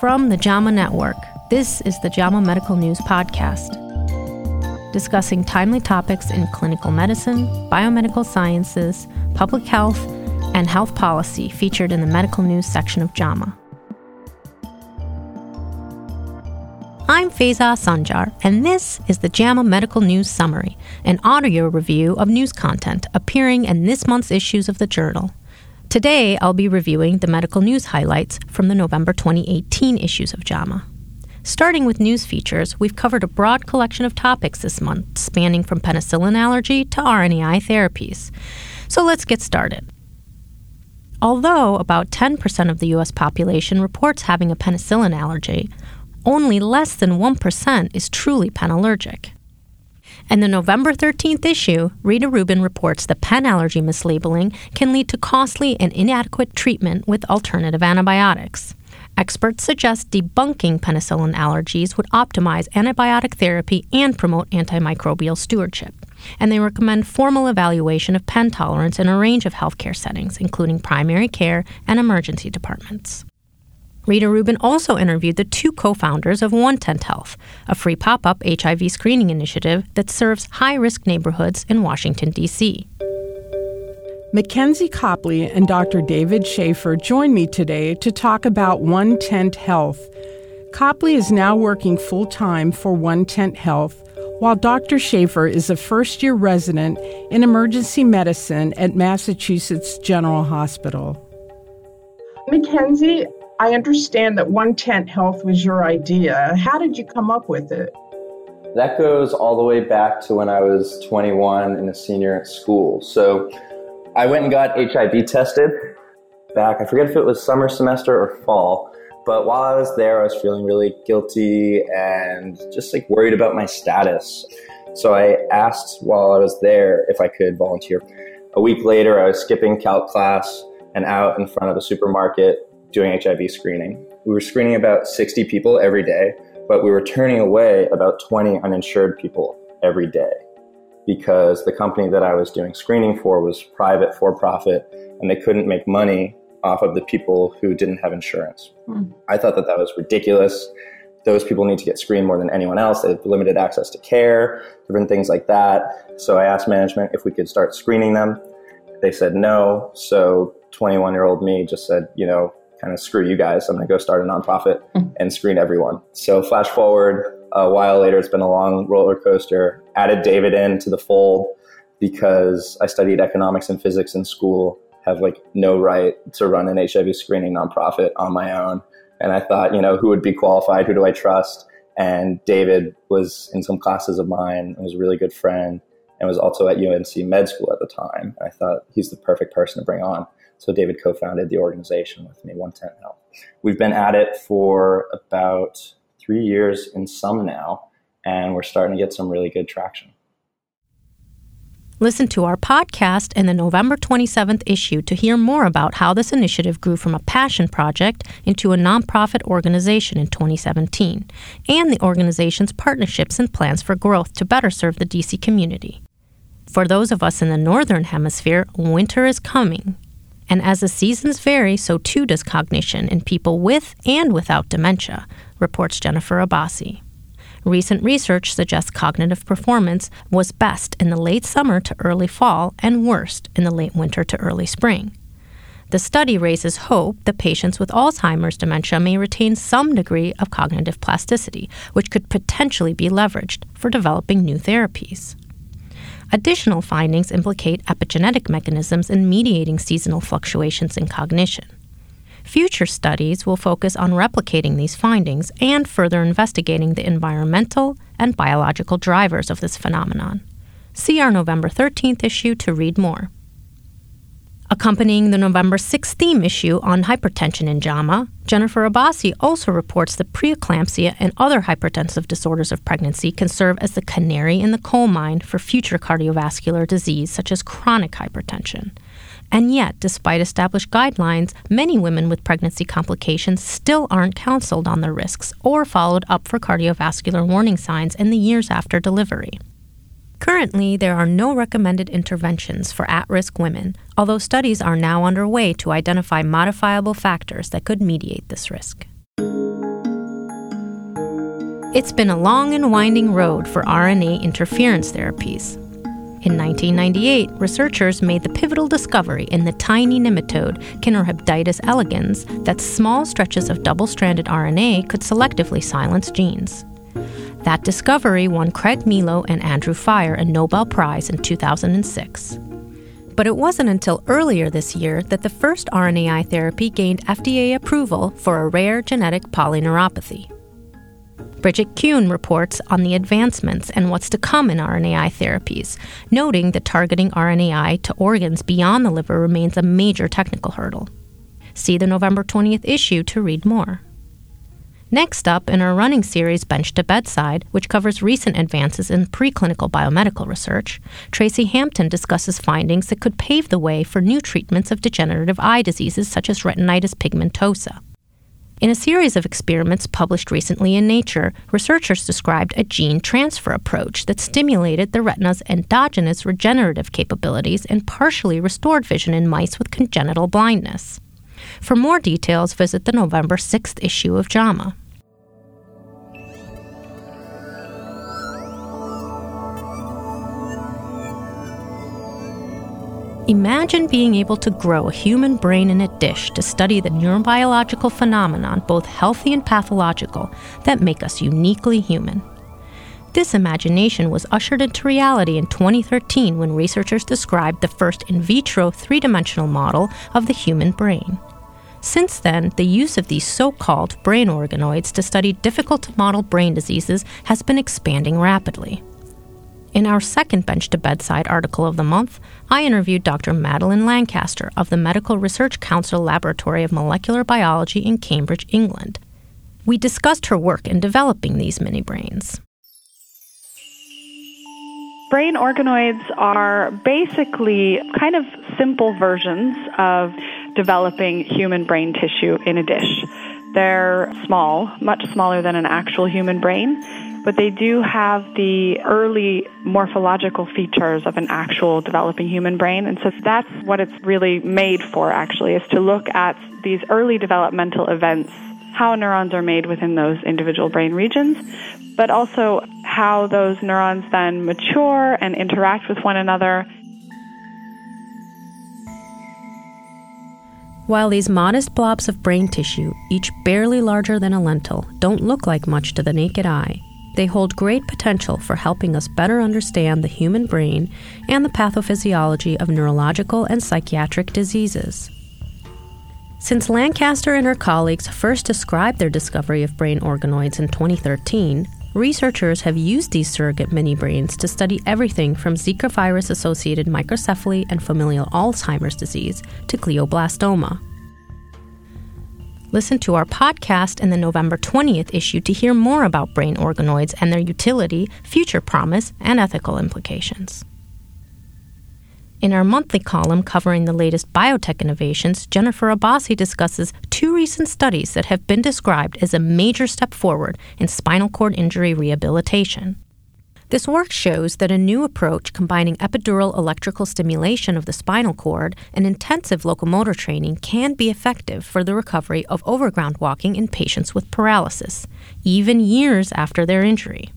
From the JAMA Network, this is the JAMA Medical News Podcast, discussing timely topics in clinical medicine, biomedical sciences, public health, and health policy featured in the medical news section of JAMA. I'm Feyza Sancar, and this is the JAMA Medical News Summary, an audio review of news content appearing in this month's issues of the journal. Today, I'll be reviewing the medical news highlights from the November 2018 issues of JAMA. Starting with news features, we've covered a broad collection of topics this month, spanning from penicillin allergy to RNAi therapies. So let's get started. Although about 10% of the U.S. population reports having a penicillin allergy, only less than 1% is truly penallergic. In the November 13th issue, Rita Rubin reports that pen allergy mislabeling can lead to costly and inadequate treatment with alternative antibiotics. Experts suggest debunking penicillin allergies would optimize antibiotic therapy and promote antimicrobial stewardship. And they recommend formal evaluation of pen tolerance in a range of healthcare settings, including primary care and emergency departments. Rita Rubin also interviewed the two co founders of One Tent Health, a free pop up HIV screening initiative that serves high risk neighborhoods in Washington, D.C. Mackenzie Copley and Dr. David Schaefer join me today to talk about One Tent Health. Copley is now working full time for One Tent Health, while Dr. Schaefer is a first year resident in emergency medicine at Massachusetts General Hospital. Mackenzie, I understand that One Tent Health was your idea. How did you come up with it? That goes all the way back to when I was 21 and a senior at school. So I went and got HIV tested back, I forget if it was summer semester or fall, but while I was there, I was feeling really guilty and just like worried about my status. So I asked while I was there if I could volunteer. A week later, I was skipping calc class and out in front of a supermarket doing HIV screening. We were screening about 60 people every day, but we were turning away about 20 uninsured people every day because the company that I was doing screening for was private for profit and they couldn't make money off of the people who didn't have insurance. Mm. I thought that that was ridiculous. Those people need to get screened more than anyone else. They have limited access to care, different things like that. So I asked management if we could start screening them. They said no. So 21 year old me just said, you know, kind of screw you guys. I'm going to go start a nonprofit mm. and screen everyone. So flash forward a while later, it's been a long roller coaster. Added David into the fold because I studied economics and physics in school. Have like no right to run an HIV screening nonprofit on my own. And I thought, you know, who would be qualified? Who do I trust? And David was in some classes of mine and was a really good friend and was also at UNC med school at the time. I thought he's the perfect person to bring on. So David co-founded the organization with me, One Tent Health. We've been at it for about three years in some now, and we're starting to get some really good traction. Listen to our podcast in the November 27th issue to hear more about how this initiative grew from a passion project into a nonprofit organization in 2017 and the organization's partnerships and plans for growth to better serve the DC community. For those of us in the Northern Hemisphere, winter is coming, and as the seasons vary, so too does cognition in people with and without dementia, reports Jennifer Abbasi. Recent research suggests cognitive performance was best in the late summer to early fall and worst in the late winter to early spring. The study raises hope that patients with Alzheimer's dementia may retain some degree of cognitive plasticity, which could potentially be leveraged for developing new therapies. Additional findings implicate epigenetic mechanisms in mediating seasonal fluctuations in cognition. Future studies will focus on replicating these findings and further investigating the environmental and biological drivers of this phenomenon. See our November 13th issue to read more. Accompanying the November 6th theme issue on hypertension in JAMA, Jennifer Abbasi also reports that preeclampsia and other hypertensive disorders of pregnancy can serve as the canary in the coal mine for future cardiovascular disease such as chronic hypertension. And yet, despite established guidelines, many women with pregnancy complications still aren't counseled on their risks or followed up for cardiovascular warning signs in the years after delivery. Currently, there are no recommended interventions for at risk women, although studies are now underway to identify modifiable factors that could mediate this risk. It's been a long and winding road for RNA interference therapies. In 1998, researchers made the pivotal discovery in the tiny nematode Caenorhabditis elegans that small stretches of double stranded RNA could selectively silence genes. That discovery won Craig Mello and Andrew Fire a Nobel Prize in 2006. But it wasn't until earlier this year that the first RNAi therapy gained FDA approval for a rare genetic polyneuropathy. Bridget Kuehn reports on the advancements and what's to come in RNAi therapies, noting that targeting RNAi to organs beyond the liver remains a major technical hurdle. See the November 20th issue to read more. Next up in our running series Bench to Bedside, which covers recent advances in preclinical biomedical research, Tracy Hampton discusses findings that could pave the way for new treatments of degenerative eye diseases such as retinitis pigmentosa. In a series of experiments published recently in Nature, researchers described a gene transfer approach that stimulated the retina's endogenous regenerative capabilities and partially restored vision in mice with congenital blindness. For more details, visit the November 6th issue of JAMA. Imagine being able to grow a human brain in a dish to study the neurobiological phenomenon, both healthy and pathological, that make us uniquely human. This imagination was ushered into reality in 2013 when researchers described the first in vitro three dimensional model of the human brain. Since then, the use of these so called brain organoids to study difficult to model brain diseases has been expanding rapidly. In our second Bench to Bedside article of the month, I interviewed Dr. Madeline Lancaster of the Medical Research Council Laboratory of Molecular Biology in Cambridge, England. We discussed her work in developing these mini brains. Brain organoids are basically kind of simple versions of developing human brain tissue in a dish. They're small, much smaller than an actual human brain, but they do have the early morphological features of an actual developing human brain. And so that's what it's really made for, actually, is to look at these early developmental events, how neurons are made within those individual brain regions, but also how those neurons then mature and interact with one another. While these modest blobs of brain tissue, each barely larger than a lentil, don't look like much to the naked eye, they hold great potential for helping us better understand the human brain and the pathophysiology of neurological and psychiatric diseases. Since Lancaster and her colleagues first described their discovery of brain organoids in 2013, researchers have used these surrogate mini brains to study everything from Zika virus associated microcephaly and familial Alzheimer's disease to glioblastoma. Listen to our podcast in the November 20th issue to hear more about brain organoids and their utility, future promise, and ethical implications. In our monthly column covering the latest biotech innovations, Jennifer Abbasi discusses two recent studies that have been described as a major step forward in spinal cord injury rehabilitation. This work shows that a new approach combining epidural electrical stimulation of the spinal cord and intensive locomotor training can be effective for the recovery of overground walking in patients with paralysis, even years after their injury.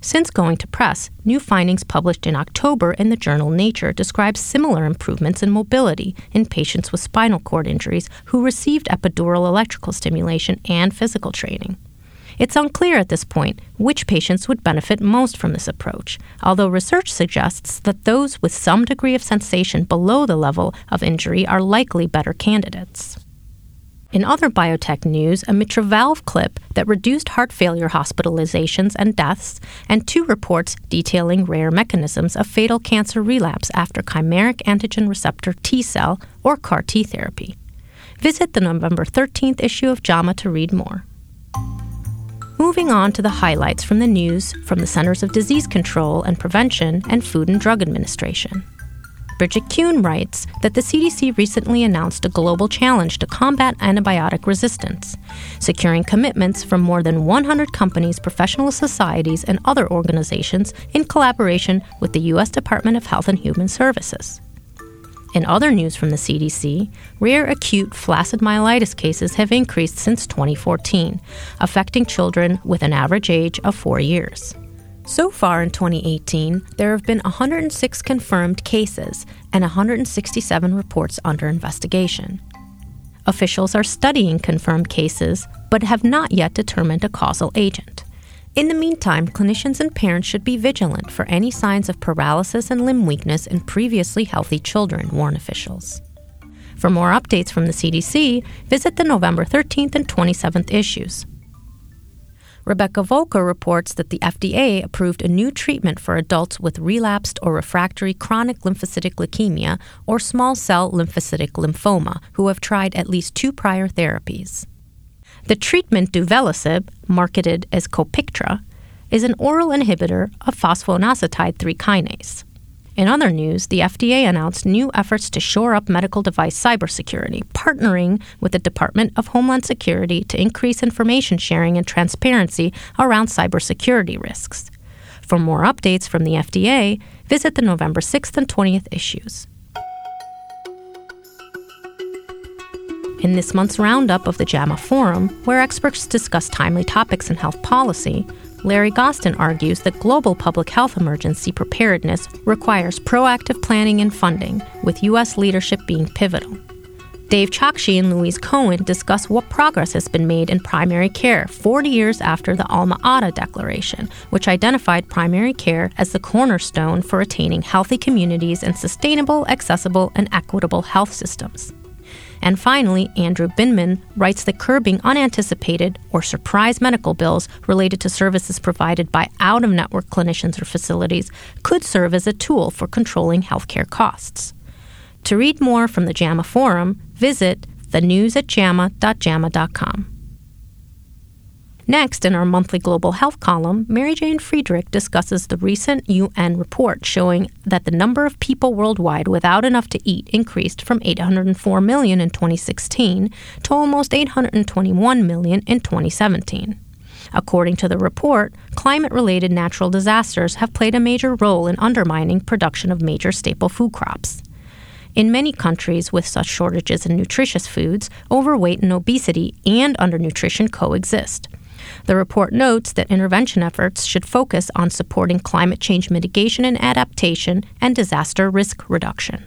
Since going to press, new findings published in October in the journal Nature describe similar improvements in mobility in patients with spinal cord injuries who received epidural electrical stimulation and physical training. It's unclear at this point which patients would benefit most from this approach, although research suggests that those with some degree of sensation below the level of injury are likely better candidates. In other biotech news, a mitral valve clip that reduced heart failure hospitalizations and deaths, and two reports detailing rare mechanisms of fatal cancer relapse after chimeric antigen receptor T cell or CAR T therapy. Visit the November 13th issue of JAMA to read more. Moving on to the highlights from the news from the Centers of Disease Control and Prevention and Food and Drug Administration. Bridget Kuehn writes that the CDC recently announced a global challenge to combat antibiotic resistance, securing commitments from more than 100 companies, professional societies, and other organizations in collaboration with the U.S. Department of Health and Human Services. In other news from the CDC, rare acute flaccid myelitis cases have increased since 2014, affecting children with an average age of four years. So far in 2018, there have been 106 confirmed cases and 167 reports under investigation. Officials are studying confirmed cases, but have not yet determined a causal agent. In the meantime, clinicians and parents should be vigilant for any signs of paralysis and limb weakness in previously healthy children, warn officials. For more updates from the CDC, visit the November 13th and 27th issues. Rebecca Voelker reports that the FDA approved a new treatment for adults with relapsed or refractory chronic lymphocytic leukemia or small cell lymphocytic lymphoma who have tried at least two prior therapies. The treatment duvelisib, marketed as Copiktra, is an oral inhibitor of phosphoinositide 3 kinase. In other news, the FDA announced new efforts to shore up medical device cybersecurity, partnering with the Department of Homeland Security to increase information sharing and transparency around cybersecurity risks. For more updates from the FDA, visit the November 6th and 20th issues. In this month's roundup of the JAMA Forum, where experts discuss timely topics in health policy, Larry Gostin argues that global public health emergency preparedness requires proactive planning and funding, with U.S. leadership being pivotal. Dave Chokshi and Louise Cohen discuss what progress has been made in primary care 40 years after the Alma Ata Declaration, which identified primary care as the cornerstone for attaining healthy communities and sustainable, accessible, and equitable health systems. And finally, Andrew Binman writes that curbing unanticipated or surprise medical bills related to services provided by out of network clinicians or facilities could serve as a tool for controlling healthcare costs. To read more from the JAMA Forum, visit thenews at jama.jama.com. Next, in our monthly global health column, Mary Jane Friedrich discusses the recent UN report showing that the number of people worldwide without enough to eat increased from 804 million in 2016 to almost 821 million in 2017. According to the report, climate related natural disasters have played a major role in undermining production of major staple food crops. In many countries with such shortages in nutritious foods, overweight and obesity and undernutrition coexist. The report notes that intervention efforts should focus on supporting climate change mitigation and adaptation and disaster risk reduction.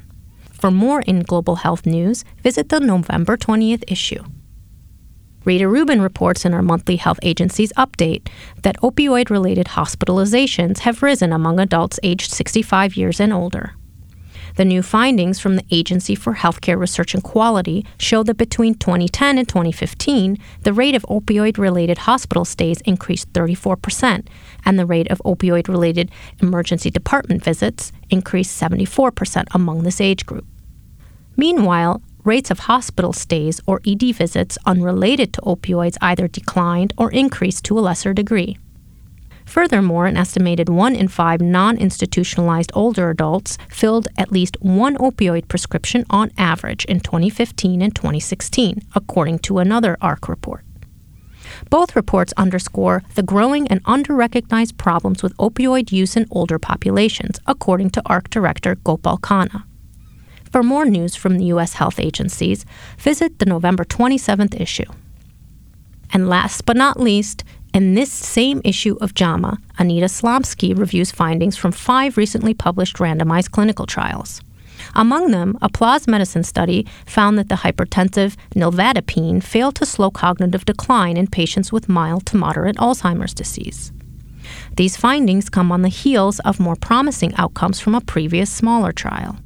For more in global health news, visit the November 20th issue. Rita Rubin reports in our monthly health agency's update that opioid related hospitalizations have risen among adults aged 65 years and older. The new findings from the Agency for Healthcare Research and Quality show that between 2010 and 2015, the rate of opioid related hospital stays increased 34%, and the rate of opioid related emergency department visits increased 74% among this age group. Meanwhile, rates of hospital stays or ED visits unrelated to opioids either declined or increased to a lesser degree. Furthermore, an estimated one in five non institutionalized older adults filled at least one opioid prescription on average in 2015 and 2016, according to another AHRQ report. Both reports underscore the growing and underrecognized problems with opioid use in older populations, according to AHRQ Director Gopal Khanna. For more news from the U.S. health agencies, visit the November 27th issue. And last but not least, in this same issue of JAMA, Anita Slomski reviews findings from five recently published randomized clinical trials. Among them, a PLOS Medicine study found that the hypertensive nilvadipine failed to slow cognitive decline in patients with mild to moderate Alzheimer's disease. These findings come on the heels of more promising outcomes from a previous smaller trial.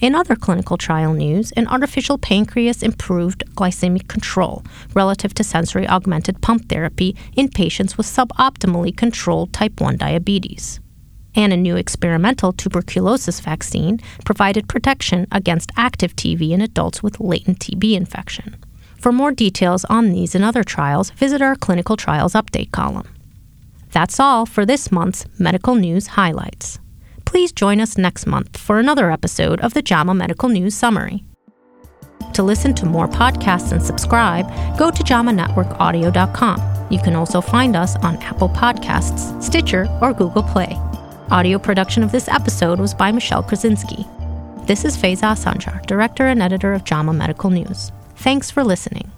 In other clinical trial news, an artificial pancreas improved glycemic control relative to sensory augmented pump therapy in patients with suboptimally controlled type 1 diabetes. And a new experimental tuberculosis vaccine provided protection against active TB in adults with latent TB infection. For more details on these and other trials, visit our Clinical Trials Update column. That's all for this month's Medical News Highlights please join us next month for another episode of the JAMA Medical News Summary. To listen to more podcasts and subscribe, go to jamanetworkaudio.com. You can also find us on Apple Podcasts, Stitcher, or Google Play. Audio production of this episode was by Michelle Krasinski. This is Feyza Sancar, director and editor of JAMA Medical News. Thanks for listening.